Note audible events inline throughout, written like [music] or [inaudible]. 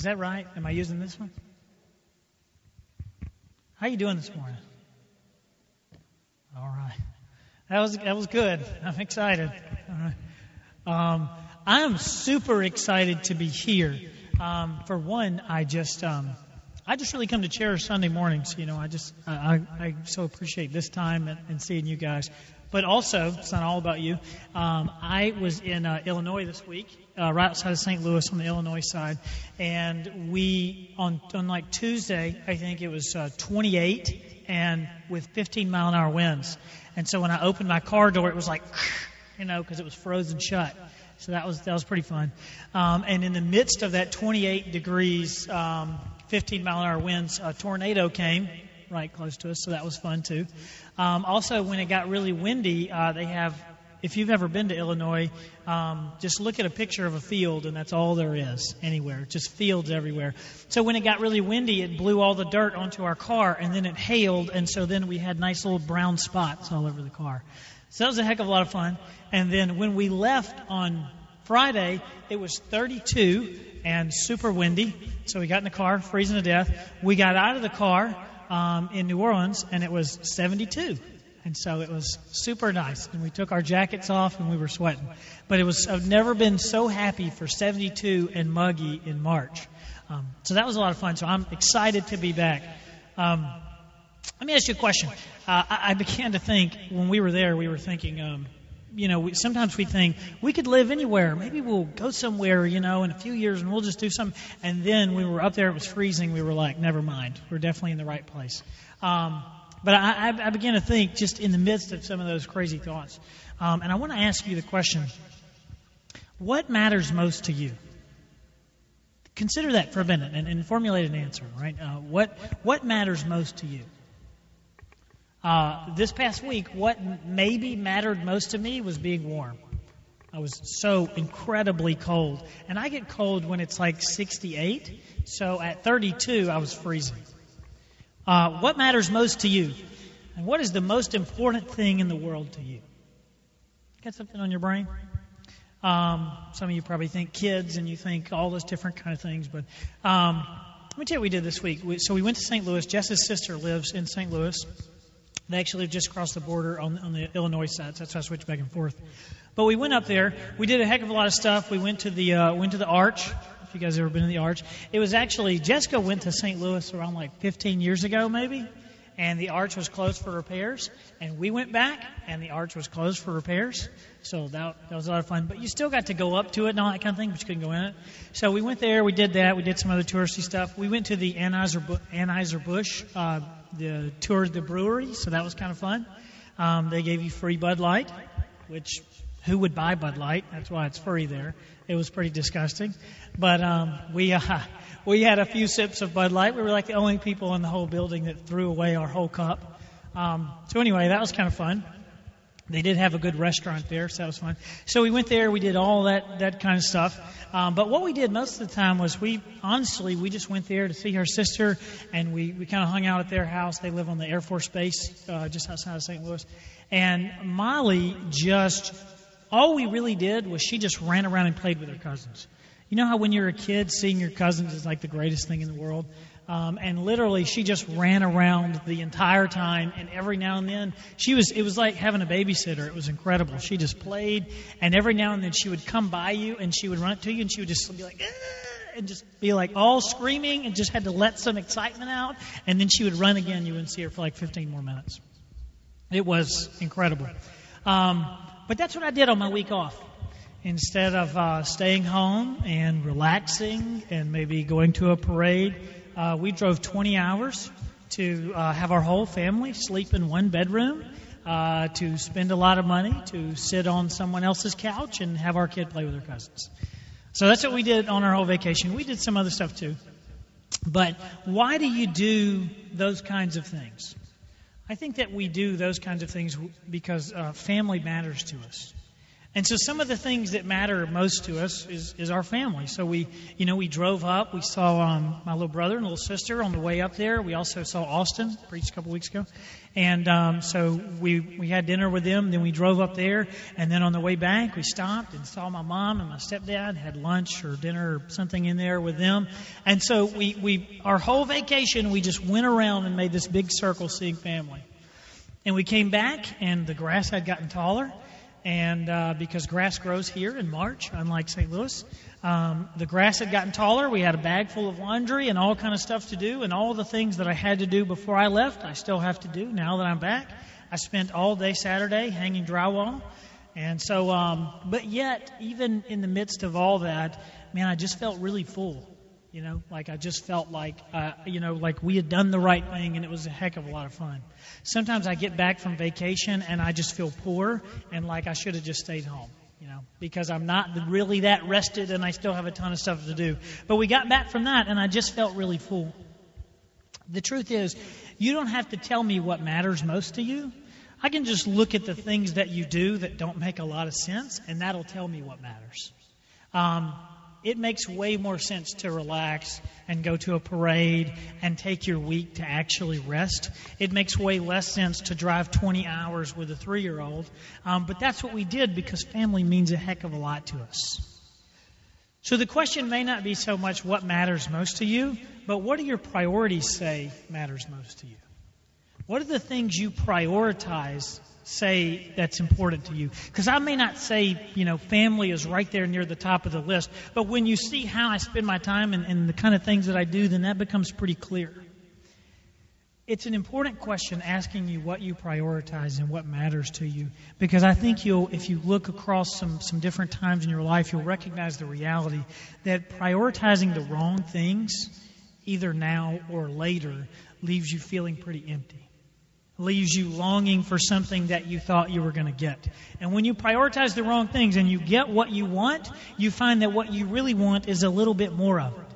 Is that right? Am I using this one? How you doing this morning? All right. That was that was good. I'm excited. Um, I am super excited to be here. Um, for one, I just um, I just really come to cherish Sunday mornings. You know, I just I, I, I so appreciate this time and, and seeing you guys. But also, it's not all about you. Um, I was in uh, Illinois this week, uh, right outside of St. Louis on the Illinois side, and we on on like Tuesday, I think it was uh, 28 and with 15 mile an hour winds. And so when I opened my car door, it was like, [laughs] you know, because it was frozen shut. So that was that was pretty fun. Um, and in the midst of that 28 degrees, um, 15 mile an hour winds, a tornado came right close to us, so that was fun too. Um, also, when it got really windy, uh, they have. If you've ever been to Illinois, um, just look at a picture of a field, and that's all there is anywhere. Just fields everywhere. So when it got really windy, it blew all the dirt onto our car, and then it hailed, and so then we had nice little brown spots all over the car. So that was a heck of a lot of fun. And then when we left on Friday, it was 32 and super windy. So we got in the car, freezing to death. We got out of the car um, in New Orleans, and it was 72. And so it was super nice. And we took our jackets off and we were sweating. But it was, I've never been so happy for 72 and muggy in March. Um, so that was a lot of fun. So I'm excited to be back. Um, let me ask you a question. Uh, I, I began to think when we were there, we were thinking, um, you know, we, sometimes we think we could live anywhere. Maybe we'll go somewhere, you know, in a few years and we'll just do something. And then we were up there, it was freezing. We were like, never mind. We're definitely in the right place. Um, but I, I, I began to think just in the midst of some of those crazy thoughts. Um, and I want to ask you the question what matters most to you? Consider that for a minute and, and formulate an answer, right? Uh, what, what matters most to you? Uh, this past week, what maybe mattered most to me was being warm. I was so incredibly cold. And I get cold when it's like 68. So at 32, I was freezing. Uh, what matters most to you? And what is the most important thing in the world to you? Got something on your brain? Um, some of you probably think kids and you think all those different kind of things. But um, let me tell you what we did this week. We, so we went to St. Louis. Jess's sister lives in St. Louis. They actually live just across the border on, on the Illinois side, so that's why I switched back and forth. But we went up there. We did a heck of a lot of stuff. We went to the uh, went to the Arch. If you guys ever been to the Arch, it was actually Jessica went to St. Louis around like 15 years ago, maybe, and the Arch was closed for repairs. And we went back, and the Arch was closed for repairs. So that that was a lot of fun. But you still got to go up to it and all that kind of thing, but you couldn't go in it. So we went there. We did that. We did some other touristy stuff. We went to the Anheuser Busch. Uh, the tour of the brewery, so that was kind of fun. Um, they gave you free Bud Light, which who would buy Bud Light? That's why it's free there. It was pretty disgusting, but um, we uh, [laughs] we had a few sips of Bud Light. We were like the only people in the whole building that threw away our whole cup. Um, so anyway, that was kind of fun. They did have a good restaurant there, so that was fun. So we went there, we did all that, that kind of stuff. Um, but what we did most of the time was we, honestly, we just went there to see her sister, and we, we kind of hung out at their house. They live on the Air Force Base uh, just outside of St. Louis. And Molly just, all we really did was she just ran around and played with her cousins. You know how when you're a kid, seeing your cousins is like the greatest thing in the world? Um, and literally, she just ran around the entire time. And every now and then, she was, it was like having a babysitter. It was incredible. She just played. And every now and then, she would come by you and she would run up to you and she would just be like, ah, and just be like all screaming and just had to let some excitement out. And then she would run again. You wouldn't see her for like 15 more minutes. It was incredible. Um, but that's what I did on my week off. Instead of uh, staying home and relaxing and maybe going to a parade, uh, we drove 20 hours to uh, have our whole family sleep in one bedroom, uh, to spend a lot of money, to sit on someone else's couch and have our kid play with her cousins. So that's what we did on our whole vacation. We did some other stuff too. But why do you do those kinds of things? I think that we do those kinds of things because uh, family matters to us. And so some of the things that matter most to us is, is our family. So we, you know, we drove up. We saw um, my little brother and little sister on the way up there. We also saw Austin, preached a couple weeks ago. And um, so we, we had dinner with them. Then we drove up there. And then on the way back, we stopped and saw my mom and my stepdad, had lunch or dinner or something in there with them. And so we, we our whole vacation, we just went around and made this big circle seeing family. And we came back, and the grass had gotten taller and uh, because grass grows here in March, unlike St. Louis, um, the grass had gotten taller. We had a bag full of laundry and all kind of stuff to do, and all the things that I had to do before I left, I still have to do now that I'm back. I spent all day Saturday hanging drywall, and so, um, but yet, even in the midst of all that, man, I just felt really full. You know, like I just felt like, uh, you know, like we had done the right thing and it was a heck of a lot of fun. Sometimes I get back from vacation and I just feel poor and like I should have just stayed home, you know, because I'm not really that rested and I still have a ton of stuff to do. But we got back from that and I just felt really full. The truth is, you don't have to tell me what matters most to you. I can just look at the things that you do that don't make a lot of sense and that'll tell me what matters. Um, it makes way more sense to relax and go to a parade and take your week to actually rest. It makes way less sense to drive 20 hours with a three year old. Um, but that's what we did because family means a heck of a lot to us. So the question may not be so much what matters most to you, but what do your priorities say matters most to you? What are the things you prioritize say that's important to you. Because I may not say, you know, family is right there near the top of the list, but when you see how I spend my time and, and the kind of things that I do, then that becomes pretty clear. It's an important question asking you what you prioritize and what matters to you. Because I think you'll, if you look across some, some different times in your life, you'll recognize the reality that prioritizing the wrong things, either now or later, leaves you feeling pretty empty leaves you longing for something that you thought you were going to get. And when you prioritize the wrong things and you get what you want, you find that what you really want is a little bit more of it.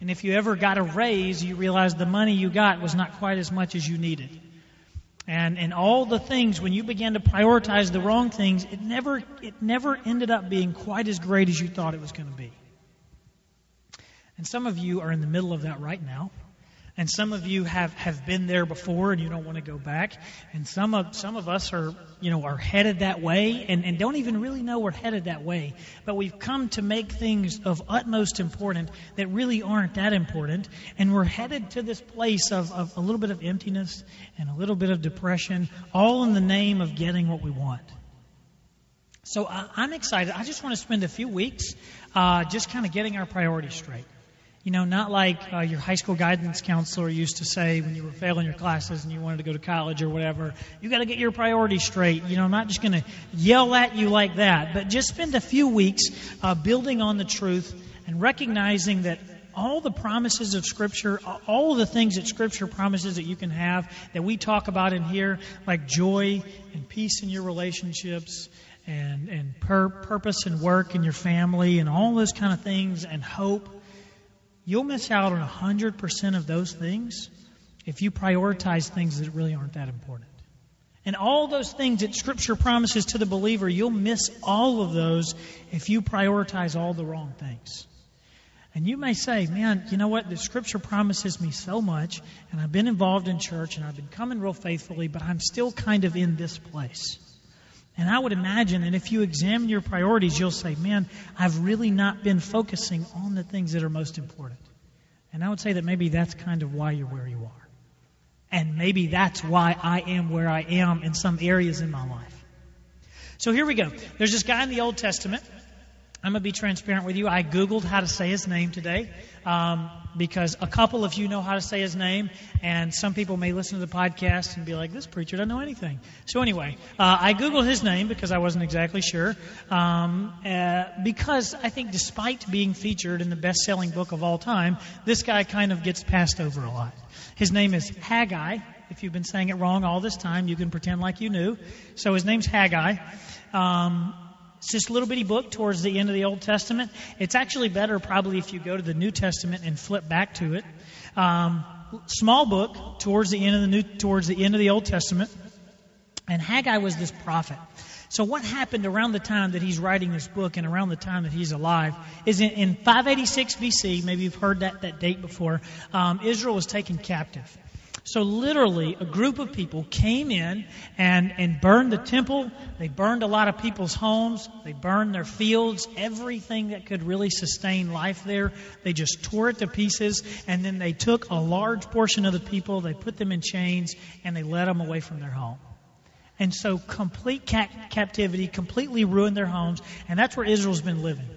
And if you ever got a raise, you realize the money you got was not quite as much as you needed. And and all the things when you began to prioritize the wrong things, it never it never ended up being quite as great as you thought it was going to be. And some of you are in the middle of that right now. And some of you have, have been there before and you don't want to go back. And some of, some of us are, you know, are headed that way and, and don't even really know we're headed that way. But we've come to make things of utmost importance that really aren't that important. And we're headed to this place of, of a little bit of emptiness and a little bit of depression, all in the name of getting what we want. So I, I'm excited. I just want to spend a few weeks uh, just kind of getting our priorities straight. You know, not like uh, your high school guidance counselor used to say when you were failing your classes and you wanted to go to college or whatever. You got to get your priorities straight. You know, I'm not just going to yell at you like that, but just spend a few weeks uh, building on the truth and recognizing that all the promises of Scripture, all the things that Scripture promises that you can have that we talk about in here, like joy and peace in your relationships and, and pur- purpose and work in your family and all those kind of things and hope You'll miss out on 100% of those things if you prioritize things that really aren't that important. And all those things that Scripture promises to the believer, you'll miss all of those if you prioritize all the wrong things. And you may say, man, you know what? The Scripture promises me so much, and I've been involved in church, and I've been coming real faithfully, but I'm still kind of in this place. And I would imagine that if you examine your priorities, you'll say, man, I've really not been focusing on the things that are most important. And I would say that maybe that's kind of why you're where you are. And maybe that's why I am where I am in some areas in my life. So here we go. There's this guy in the Old Testament I'm going to be transparent with you. I Googled how to say his name today um, because a couple of you know how to say his name, and some people may listen to the podcast and be like, this preacher doesn't know anything. So, anyway, uh, I Googled his name because I wasn't exactly sure. Um, uh, because I think, despite being featured in the best selling book of all time, this guy kind of gets passed over a lot. His name is Haggai. If you've been saying it wrong all this time, you can pretend like you knew. So, his name's Haggai. Um, it's a little bitty book towards the end of the Old Testament. It's actually better probably if you go to the New Testament and flip back to it. Um, small book towards the end of the New, towards the end of the Old Testament. And Haggai was this prophet. So, what happened around the time that he's writing this book and around the time that he's alive is in, in 586 BC, maybe you've heard that, that date before, um, Israel was taken captive. So literally, a group of people came in and, and burned the temple. They burned a lot of people's homes. They burned their fields, everything that could really sustain life there. They just tore it to pieces. And then they took a large portion of the people, they put them in chains, and they led them away from their home. And so complete captivity completely ruined their homes. And that's where Israel's been living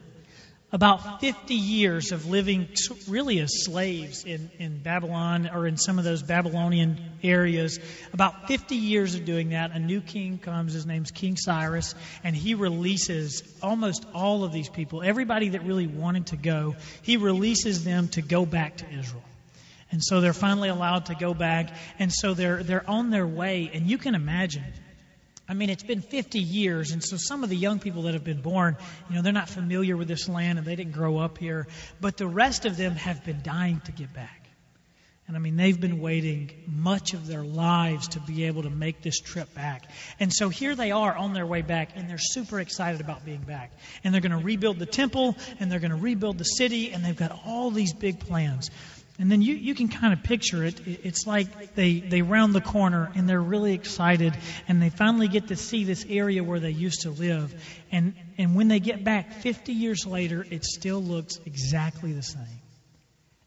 about 50 years of living really as slaves in, in Babylon or in some of those Babylonian areas. About 50 years of doing that, a new king comes. His name's King Cyrus, and he releases almost all of these people, everybody that really wanted to go, he releases them to go back to Israel. And so they're finally allowed to go back, and so they're, they're on their way. And you can imagine I mean, it's been 50 years, and so some of the young people that have been born, you know, they're not familiar with this land and they didn't grow up here. But the rest of them have been dying to get back. And I mean, they've been waiting much of their lives to be able to make this trip back. And so here they are on their way back, and they're super excited about being back. And they're going to rebuild the temple, and they're going to rebuild the city, and they've got all these big plans. And then you, you can kind of picture it. It's like they, they round the corner and they're really excited and they finally get to see this area where they used to live. And, and when they get back 50 years later, it still looks exactly the same.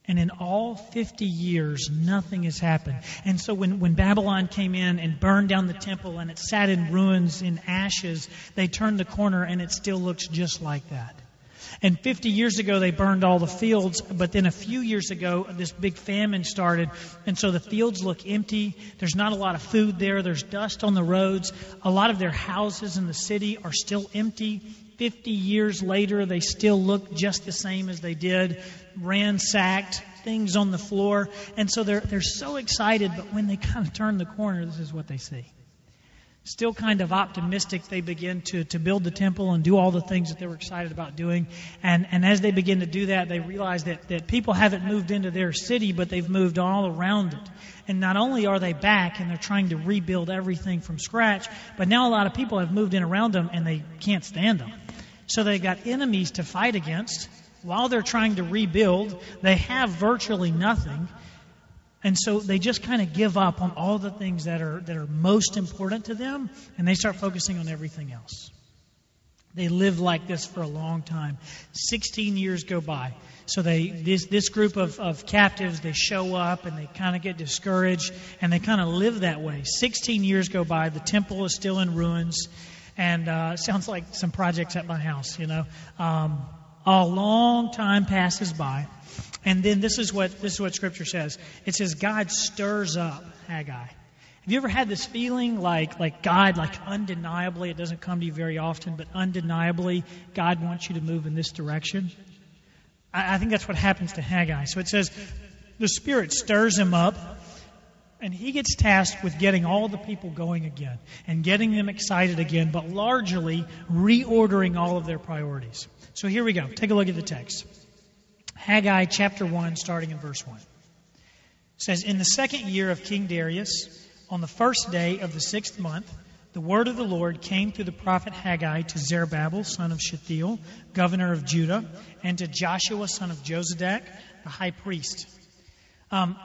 And in all 50 years, nothing has happened. And so when, when Babylon came in and burned down the temple and it sat in ruins, in ashes, they turned the corner and it still looks just like that. And 50 years ago, they burned all the fields, but then a few years ago, this big famine started, and so the fields look empty. There's not a lot of food there. There's dust on the roads. A lot of their houses in the city are still empty. 50 years later, they still look just the same as they did, ransacked, things on the floor. And so they're, they're so excited, but when they kind of turn the corner, this is what they see still kind of optimistic, they begin to, to build the temple and do all the things that they were excited about doing. And, and as they begin to do that, they realize that, that people haven't moved into their city, but they've moved all around it. And not only are they back and they're trying to rebuild everything from scratch, but now a lot of people have moved in around them and they can't stand them. So they've got enemies to fight against. While they're trying to rebuild, they have virtually nothing. And so they just kind of give up on all the things that are, that are most important to them, and they start focusing on everything else. They live like this for a long time. 16 years go by. So they this this group of, of captives they show up and they kind of get discouraged and they kind of live that way. 16 years go by. The temple is still in ruins, and uh, [laughs] sounds like some projects at my house. You know, um, a long time passes by. And then this is what this is what Scripture says. It says God stirs up Haggai. Have you ever had this feeling like like God, like undeniably, it doesn't come to you very often, but undeniably, God wants you to move in this direction? I, I think that's what happens to Haggai. So it says the Spirit stirs him up, and he gets tasked with getting all the people going again and getting them excited again, but largely reordering all of their priorities. So here we go. Take a look at the text. Haggai chapter 1, starting in verse 1. It says, In the second year of King Darius, on the first day of the sixth month, the word of the Lord came through the prophet Haggai to Zerubbabel, son of Shealtiel, governor of Judah, and to Joshua, son of Jozadak, the high priest. Um,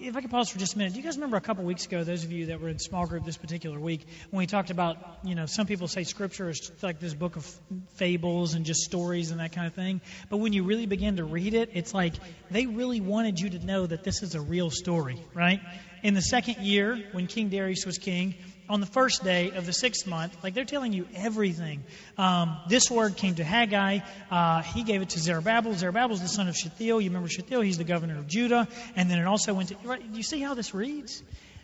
if I could pause for just a minute, do you guys remember a couple weeks ago, those of you that were in small group this particular week, when we talked about, you know, some people say Scripture is like this book of fables and just stories and that kind of thing. But when you really begin to read it, it's like they really wanted you to know that this is a real story, right? In the second year, when King Darius was king, on the first day of the sixth month, like they're telling you everything. Um, this word came to Haggai. Uh, he gave it to Zerubbabel. Zerubbabel's the son of Shealtiel. You remember Shealtiel? He's the governor of Judah. And then it also went to. Right, you see how this reads?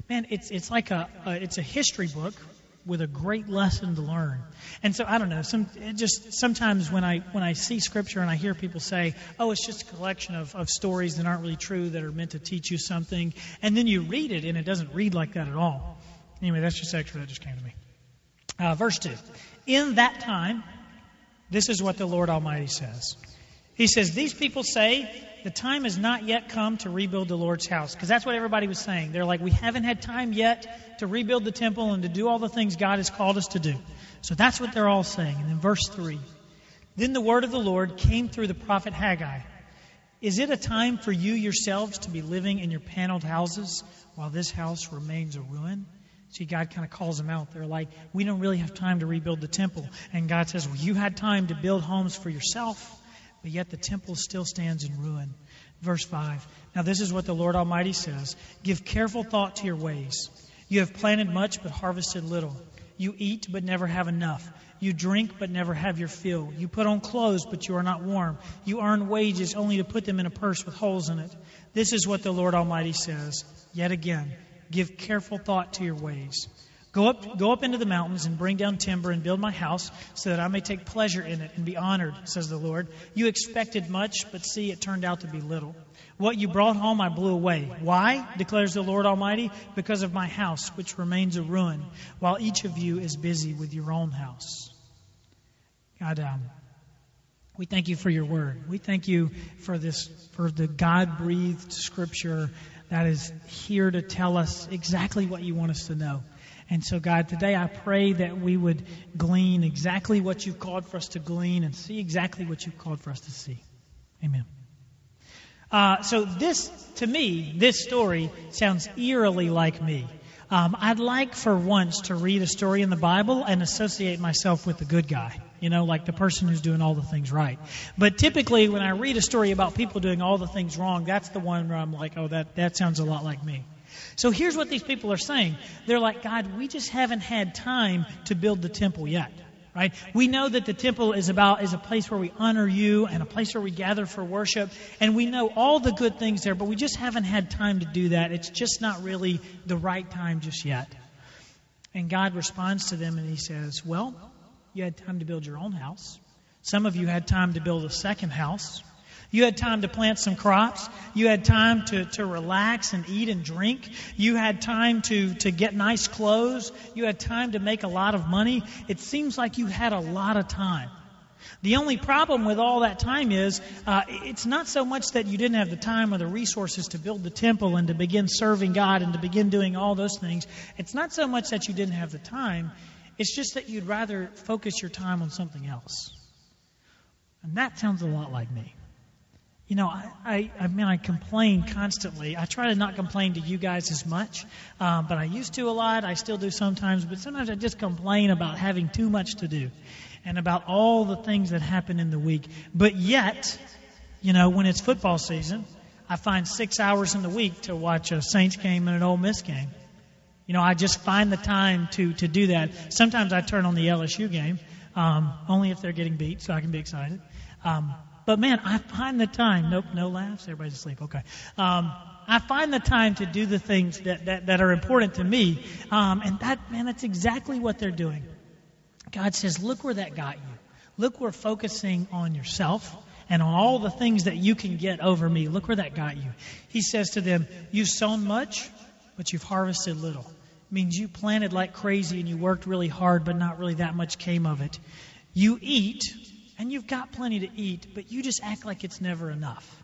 Man, it's it's like a, a it's a history book with a great lesson to learn. And so I don't know. Some it just sometimes when I when I see scripture and I hear people say, "Oh, it's just a collection of, of stories that aren't really true that are meant to teach you something," and then you read it and it doesn't read like that at all. Anyway, that's just extra. That just came to me. Uh, verse 2. In that time, this is what the Lord Almighty says. He says, These people say the time has not yet come to rebuild the Lord's house. Because that's what everybody was saying. They're like, We haven't had time yet to rebuild the temple and to do all the things God has called us to do. So that's what they're all saying. And then verse 3 Then the word of the Lord came through the prophet Haggai. Is it a time for you yourselves to be living in your paneled houses while this house remains a ruin? See, God kind of calls them out. They're like, we don't really have time to rebuild the temple. And God says, well, you had time to build homes for yourself, but yet the temple still stands in ruin. Verse 5. Now, this is what the Lord Almighty says Give careful thought to your ways. You have planted much, but harvested little. You eat, but never have enough. You drink, but never have your fill. You put on clothes, but you are not warm. You earn wages only to put them in a purse with holes in it. This is what the Lord Almighty says. Yet again, give careful thought to your ways. Go up, go up into the mountains and bring down timber and build my house so that I may take pleasure in it and be honored, says the Lord. You expected much, but see, it turned out to be little. What you brought home I blew away. Why? declares the Lord Almighty. Because of my house, which remains a ruin, while each of you is busy with your own house. God, um, we thank you for your word. We thank you for this, for the God breathed scripture that is here to tell us exactly what you want us to know. And so, God, today I pray that we would glean exactly what you've called for us to glean and see exactly what you've called for us to see. Amen. Uh, so, this, to me, this story sounds eerily like me. Um, I'd like for once to read a story in the Bible and associate myself with the good guy, you know, like the person who's doing all the things right. But typically, when I read a story about people doing all the things wrong, that's the one where I'm like, oh, that, that sounds a lot like me. So here's what these people are saying. They're like, God, we just haven't had time to build the temple yet. Right? We know that the temple is about is a place where we honor you and a place where we gather for worship and we know all the good things there, but we just haven't had time to do that. It's just not really the right time just yet. And God responds to them and he says, Well, you had time to build your own house. Some of you had time to build a second house. You had time to plant some crops. You had time to, to relax and eat and drink. You had time to, to get nice clothes. You had time to make a lot of money. It seems like you had a lot of time. The only problem with all that time is uh, it's not so much that you didn't have the time or the resources to build the temple and to begin serving God and to begin doing all those things. It's not so much that you didn't have the time. It's just that you'd rather focus your time on something else. And that sounds a lot like me you know, I, I, I, mean, I complain constantly. I try to not complain to you guys as much, um, but I used to a lot. I still do sometimes, but sometimes I just complain about having too much to do and about all the things that happen in the week. But yet, you know, when it's football season, I find six hours in the week to watch a Saints game and an Ole Miss game. You know, I just find the time to, to do that. Sometimes I turn on the LSU game, um, only if they're getting beat, so I can be excited. Um, but man, I find the time. Nope, no laughs. Everybody's asleep. Okay. Um, I find the time to do the things that, that, that are important to me. Um, and that, man, that's exactly what they're doing. God says, look where that got you. Look where focusing on yourself and on all the things that you can get over me. Look where that got you. He says to them, You've sown much, but you've harvested little. Means you planted like crazy and you worked really hard, but not really that much came of it. You eat, and you've got plenty to eat, but you just act like it's never enough.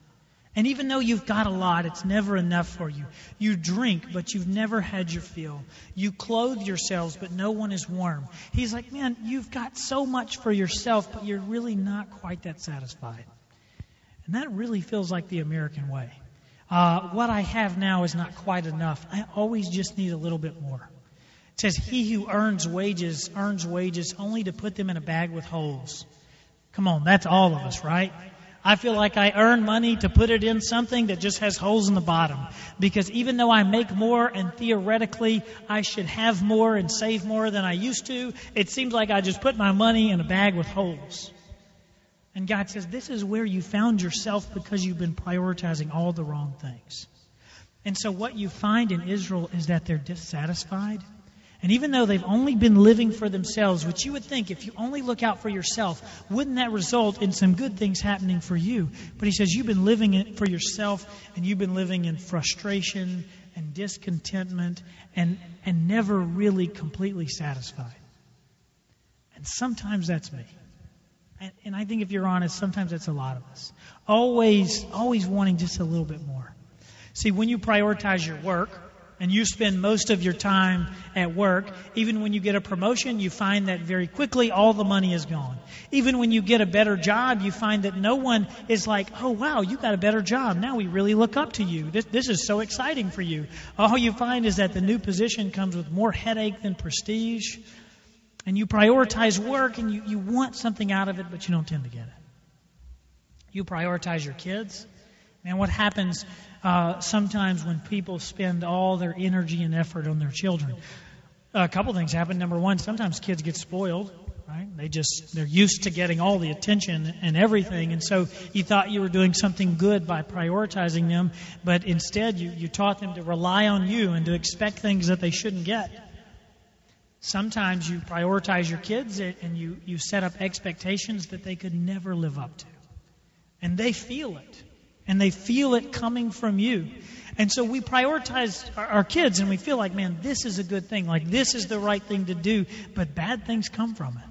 And even though you've got a lot, it's never enough for you. You drink, but you've never had your fill. You clothe yourselves, but no one is warm. He's like, man, you've got so much for yourself, but you're really not quite that satisfied. And that really feels like the American way. Uh, what I have now is not quite enough. I always just need a little bit more. It says, He who earns wages earns wages only to put them in a bag with holes. Come on, that's all of us, right? I feel like I earn money to put it in something that just has holes in the bottom. Because even though I make more and theoretically I should have more and save more than I used to, it seems like I just put my money in a bag with holes. And God says, This is where you found yourself because you've been prioritizing all the wrong things. And so what you find in Israel is that they're dissatisfied and even though they've only been living for themselves, which you would think if you only look out for yourself, wouldn't that result in some good things happening for you? But he says you've been living for yourself and you've been living in frustration and discontentment and, and never really completely satisfied. And sometimes that's me. And, and I think if you're honest, sometimes that's a lot of us. Always, always wanting just a little bit more. See, when you prioritize your work, and you spend most of your time at work, even when you get a promotion, you find that very quickly all the money is gone. Even when you get a better job, you find that no one is like, oh wow, you got a better job. Now we really look up to you. This, this is so exciting for you. All you find is that the new position comes with more headache than prestige. And you prioritize work and you, you want something out of it, but you don't tend to get it. You prioritize your kids. And what happens uh, sometimes when people spend all their energy and effort on their children? A couple things happen. Number one, sometimes kids get spoiled, right? They just, they're used to getting all the attention and everything. And so you thought you were doing something good by prioritizing them, but instead you, you taught them to rely on you and to expect things that they shouldn't get. Sometimes you prioritize your kids and you, you set up expectations that they could never live up to. And they feel it and they feel it coming from you. And so we prioritize our, our, kids and we feel like, man, this is a good thing. Like, this is the right thing to do. But bad things come from it.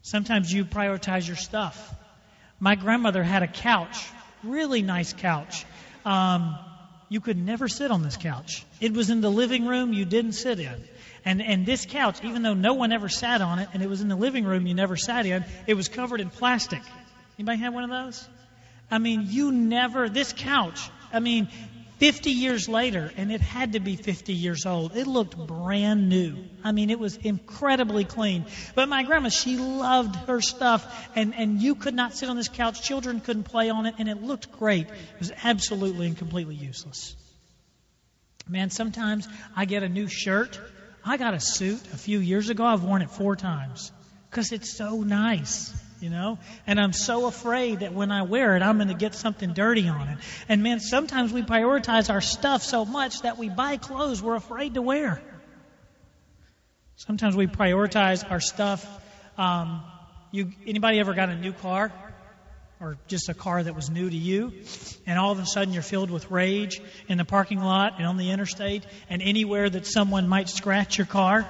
Sometimes you prioritize your stuff. My grandmother had a couch, really nice couch. Um, you could never sit on this couch. It was in the living room you didn't sit in. And, and this couch, even though no one ever sat on it, and it was in the living room you never sat in, it was covered in plastic. Anybody have one of those? I mean, you never, this couch, I mean, 50 years later, and it had to be 50 years old, it looked brand new. I mean, it was incredibly clean. But my grandma, she loved her stuff, and, and you could not sit on this couch. Children couldn't play on it, and it looked great. It was absolutely and completely useless. Man, sometimes I get a new shirt. I got a suit a few years ago. I've worn it four times because it's so nice you know? And I'm so afraid that when I wear it, I'm going to get something dirty on it. And man, sometimes we prioritize our stuff so much that we buy clothes we're afraid to wear. Sometimes we prioritize our stuff. Um, you, anybody ever got a new car? Or just a car that was new to you, and all of a sudden you're filled with rage in the parking lot and on the interstate, and anywhere that someone might scratch your car.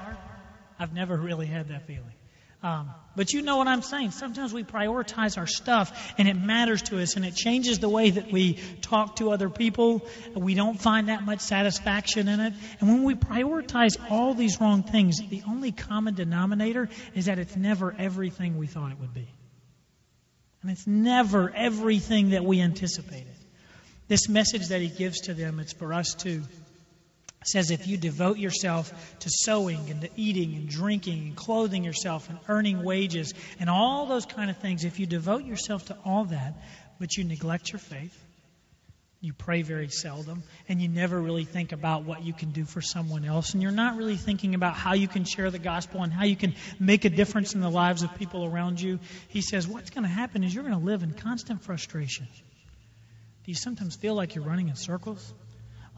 I've never really had that feeling. Um, but you know what I'm saying. Sometimes we prioritize our stuff and it matters to us and it changes the way that we talk to other people. We don't find that much satisfaction in it. And when we prioritize all these wrong things, the only common denominator is that it's never everything we thought it would be. And it's never everything that we anticipated. This message that he gives to them, it's for us too says if you devote yourself to sowing and to eating and drinking and clothing yourself and earning wages and all those kind of things, if you devote yourself to all that, but you neglect your faith, you pray very seldom, and you never really think about what you can do for someone else, and you're not really thinking about how you can share the gospel and how you can make a difference in the lives of people around you, he says what's going to happen is you're going to live in constant frustration. Do you sometimes feel like you're running in circles?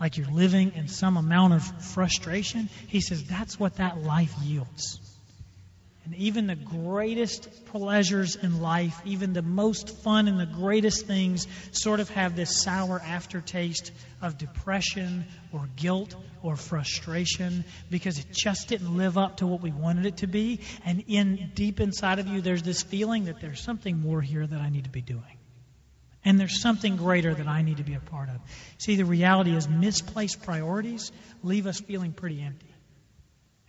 like you're living in some amount of frustration, he says that's what that life yields. And even the greatest pleasures in life, even the most fun and the greatest things, sort of have this sour aftertaste of depression or guilt or frustration because it just didn't live up to what we wanted it to be. And in deep inside of you, there's this feeling that there's something more here that I need to be doing. And there's something greater that I need to be a part of. See, the reality is misplaced priorities leave us feeling pretty empty.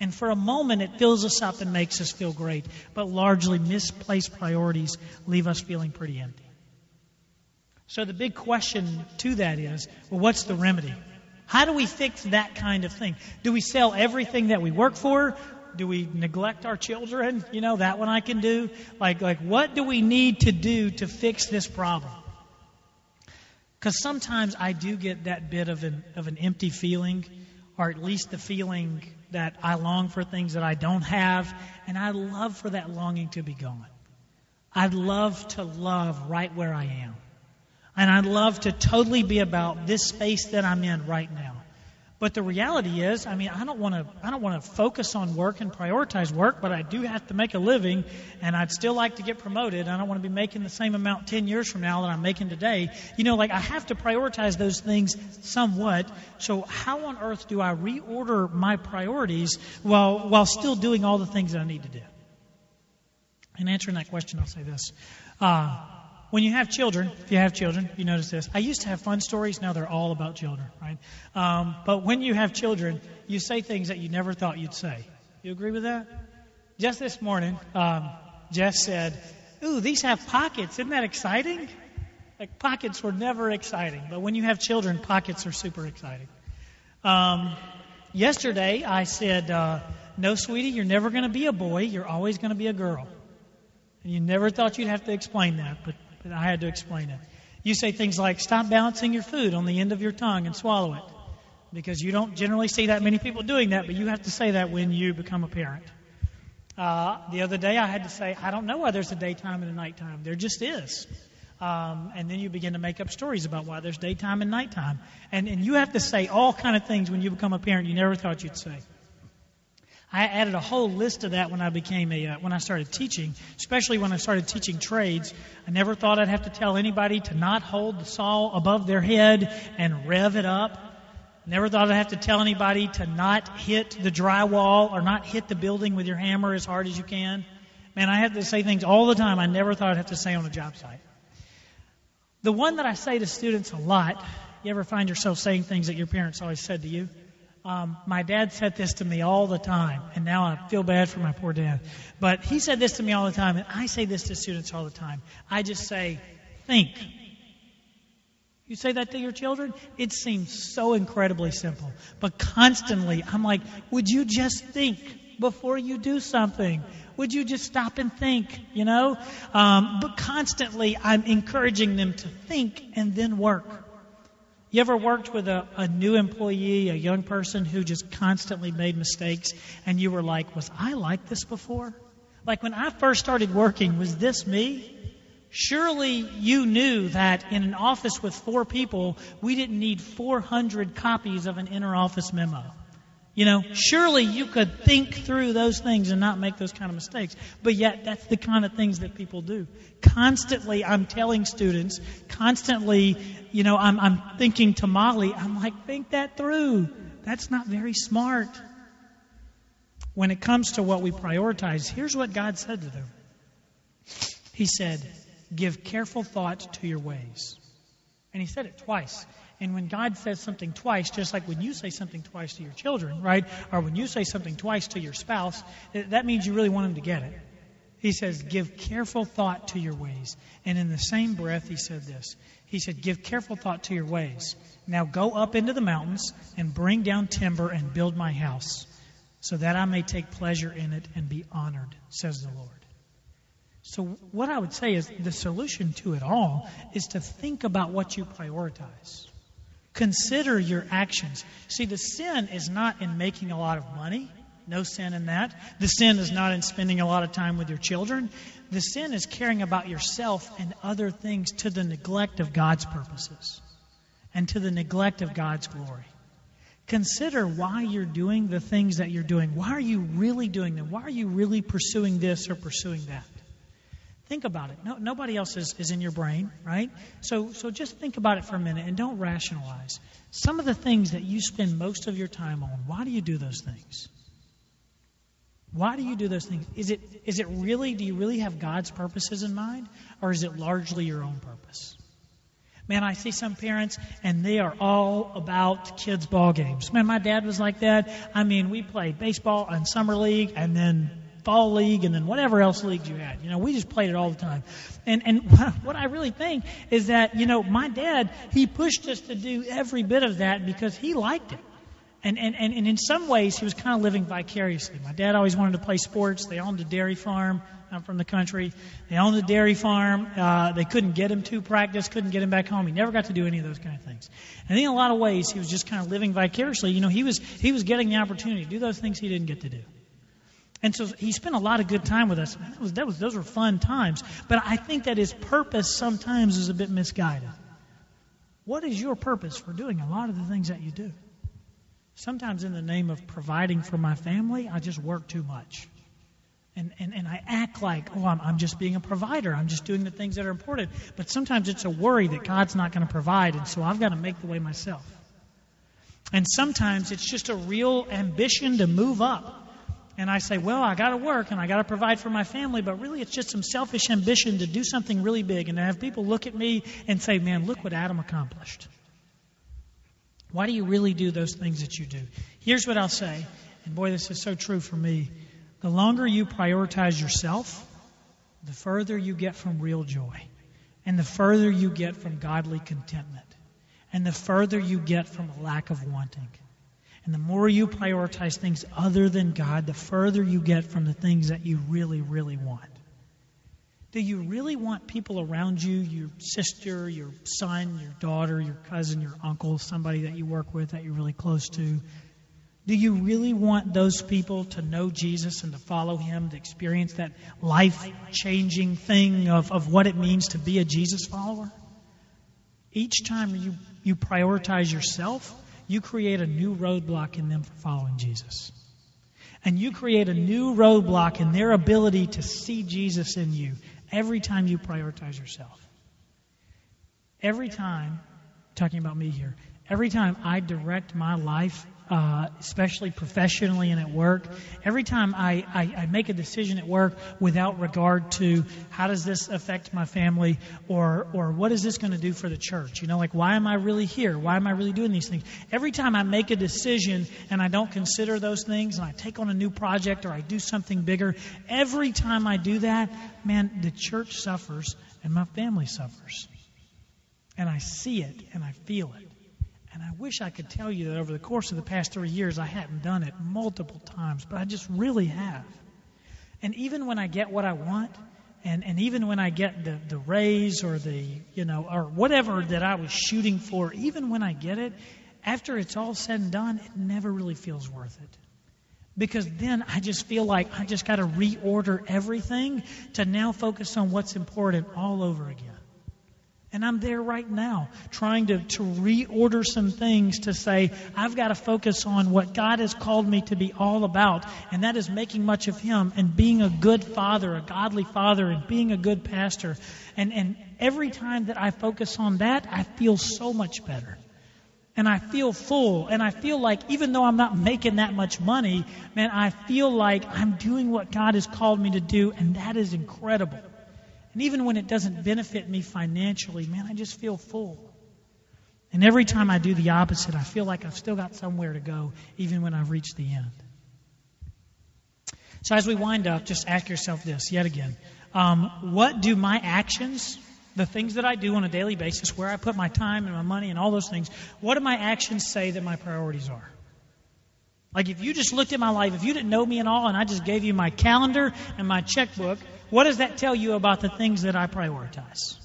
And for a moment, it fills us up and makes us feel great. But largely, misplaced priorities leave us feeling pretty empty. So the big question to that is well, what's the remedy? How do we fix that kind of thing? Do we sell everything that we work for? Do we neglect our children? You know, that one I can do. Like, like, what do we need to do to fix this problem? Because sometimes I do get that bit of an, of an empty feeling, or at least the feeling that I long for things that I don't have, and I'd love for that longing to be gone. I'd love to love right where I am. And I'd love to totally be about this space that I'm in right now. But the reality is, I mean, I don't want to I don't want to focus on work and prioritize work, but I do have to make a living and I'd still like to get promoted. I don't want to be making the same amount 10 years from now that I'm making today. You know, like I have to prioritize those things somewhat. So how on earth do I reorder my priorities while while still doing all the things that I need to do? In answering that question, I'll say this. Uh, when you have children, if you have children, you notice this. I used to have fun stories, now they're all about children, right? Um, but when you have children, you say things that you never thought you'd say. You agree with that? Just this morning, um, Jess said, Ooh, these have pockets. Isn't that exciting? Like, pockets were never exciting, but when you have children, pockets are super exciting. Um, yesterday, I said, uh, No, sweetie, you're never going to be a boy. You're always going to be a girl. And you never thought you'd have to explain that, but but I had to explain it. You say things like, stop balancing your food on the end of your tongue and swallow it. Because you don't generally see that many people doing that, but you have to say that when you become a parent. Uh, the other day I had to say, I don't know why there's a daytime and a nighttime. There just is. Um, and then you begin to make up stories about why there's daytime and nighttime. And, and you have to say all kind of things when you become a parent you never thought you'd say. I added a whole list of that when I became a uh, when I started teaching, especially when I started teaching trades. I never thought I'd have to tell anybody to not hold the saw above their head and rev it up. Never thought I'd have to tell anybody to not hit the drywall or not hit the building with your hammer as hard as you can. Man, I have to say things all the time I never thought I'd have to say on a job site. The one that I say to students a lot, you ever find yourself saying things that your parents always said to you? Um, my dad said this to me all the time, and now I feel bad for my poor dad. But he said this to me all the time, and I say this to students all the time. I just say, think. You say that to your children? It seems so incredibly simple. But constantly, I'm like, would you just think before you do something? Would you just stop and think, you know? Um, but constantly, I'm encouraging them to think and then work. You ever worked with a, a new employee, a young person who just constantly made mistakes, and you were like, Was I like this before? Like when I first started working, was this me? Surely you knew that in an office with four people, we didn't need 400 copies of an interoffice memo. You know, surely you could think through those things and not make those kind of mistakes. But yet, that's the kind of things that people do. Constantly, I'm telling students, constantly, you know, I'm, I'm thinking to Molly, I'm like, think that through. That's not very smart. When it comes to what we prioritize, here's what God said to them He said, Give careful thought to your ways. And He said it twice. And when God says something twice, just like when you say something twice to your children, right? Or when you say something twice to your spouse, that means you really want them to get it. He says, Give careful thought to your ways. And in the same breath, he said this He said, Give careful thought to your ways. Now go up into the mountains and bring down timber and build my house, so that I may take pleasure in it and be honored, says the Lord. So, what I would say is the solution to it all is to think about what you prioritize. Consider your actions. See, the sin is not in making a lot of money. No sin in that. The sin is not in spending a lot of time with your children. The sin is caring about yourself and other things to the neglect of God's purposes and to the neglect of God's glory. Consider why you're doing the things that you're doing. Why are you really doing them? Why are you really pursuing this or pursuing that? Think about it. No, nobody else is, is in your brain, right? So, so just think about it for a minute and don't rationalize. Some of the things that you spend most of your time on, why do you do those things? Why do you do those things? Is it, is it really, do you really have God's purposes in mind? Or is it largely your own purpose? Man, I see some parents and they are all about kids' ball games. Man, my dad was like that. I mean, we played baseball and summer league and then fall league and then whatever else leagues you had. You know, we just played it all the time. And and [laughs] what I really think is that, you know, my dad, he pushed us to do every bit of that because he liked it. And, and, and, and in some ways, he was kind of living vicariously. My dad always wanted to play sports. They owned a dairy farm. I'm from the country. They owned a dairy farm. Uh, they couldn't get him to practice, couldn't get him back home. He never got to do any of those kind of things. And in a lot of ways, he was just kind of living vicariously. You know, he was, he was getting the opportunity to do those things he didn't get to do. And so he spent a lot of good time with us. That was, that was, those were fun times. But I think that his purpose sometimes is a bit misguided. What is your purpose for doing a lot of the things that you do? Sometimes, in the name of providing for my family, I just work too much. And, and, and I act like, oh, I'm, I'm just being a provider. I'm just doing the things that are important. But sometimes it's a worry that God's not going to provide, and so I've got to make the way myself. And sometimes it's just a real ambition to move up and I say, well, I got to work and I got to provide for my family, but really it's just some selfish ambition to do something really big and to have people look at me and say, man, look what Adam accomplished. Why do you really do those things that you do? Here's what I'll say, and boy, this is so true for me. The longer you prioritize yourself, the further you get from real joy, and the further you get from godly contentment, and the further you get from a lack of wanting. And the more you prioritize things other than God, the further you get from the things that you really, really want. Do you really want people around you, your sister, your son, your daughter, your cousin, your uncle, somebody that you work with that you're really close to? Do you really want those people to know Jesus and to follow him, to experience that life changing thing of, of what it means to be a Jesus follower? Each time you, you prioritize yourself, you create a new roadblock in them for following Jesus. And you create a new roadblock in their ability to see Jesus in you every time you prioritize yourself. Every time, talking about me here, every time I direct my life uh, especially professionally and at work. Every time I, I, I make a decision at work without regard to how does this affect my family or, or what is this going to do for the church? You know, like why am I really here? Why am I really doing these things? Every time I make a decision and I don't consider those things and I take on a new project or I do something bigger, every time I do that, man, the church suffers and my family suffers. And I see it and I feel it. And I wish I could tell you that over the course of the past three years, I hadn't done it multiple times, but I just really have. And even when I get what I want, and, and even when I get the, the raise or the, you know, or whatever that I was shooting for, even when I get it, after it's all said and done, it never really feels worth it. Because then I just feel like I just got to reorder everything to now focus on what's important all over again. And I'm there right now, trying to, to reorder some things to say, I've got to focus on what God has called me to be all about, and that is making much of Him and being a good father, a godly father, and being a good pastor. And, and every time that I focus on that, I feel so much better. And I feel full, and I feel like even though I'm not making that much money, man, I feel like I'm doing what God has called me to do, and that is incredible. And even when it doesn't benefit me financially, man, I just feel full. And every time I do the opposite, I feel like I've still got somewhere to go, even when I've reached the end. So as we wind up, just ask yourself this yet again. Um, what do my actions, the things that I do on a daily basis, where I put my time and my money and all those things, what do my actions say that my priorities are? Like if you just looked at my life, if you didn't know me at all and I just gave you my calendar and my checkbook, what does that tell you about the things that I prioritize?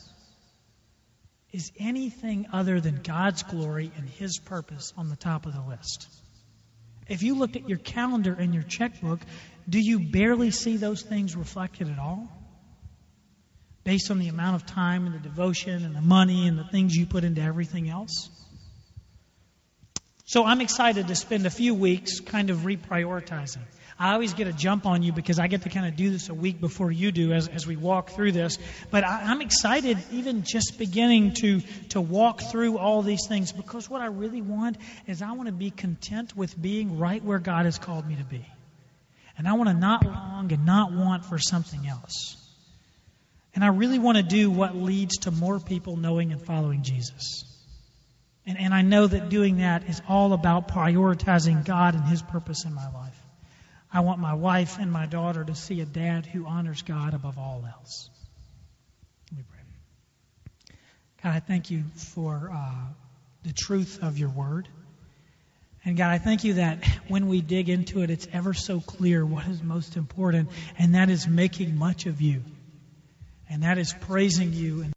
Is anything other than God's glory and His purpose on the top of the list? If you looked at your calendar and your checkbook, do you barely see those things reflected at all? Based on the amount of time and the devotion and the money and the things you put into everything else? So I'm excited to spend a few weeks kind of reprioritizing. I always get a jump on you because I get to kind of do this a week before you do as, as we walk through this. But I, I'm excited even just beginning to, to walk through all these things because what I really want is I want to be content with being right where God has called me to be. And I want to not long and not want for something else. And I really want to do what leads to more people knowing and following Jesus. And, and I know that doing that is all about prioritizing God and His purpose in my life. I want my wife and my daughter to see a dad who honors God above all else. Let me pray. God, I thank you for uh, the truth of your word. And God, I thank you that when we dig into it, it's ever so clear what is most important, and that is making much of you. And that is praising you.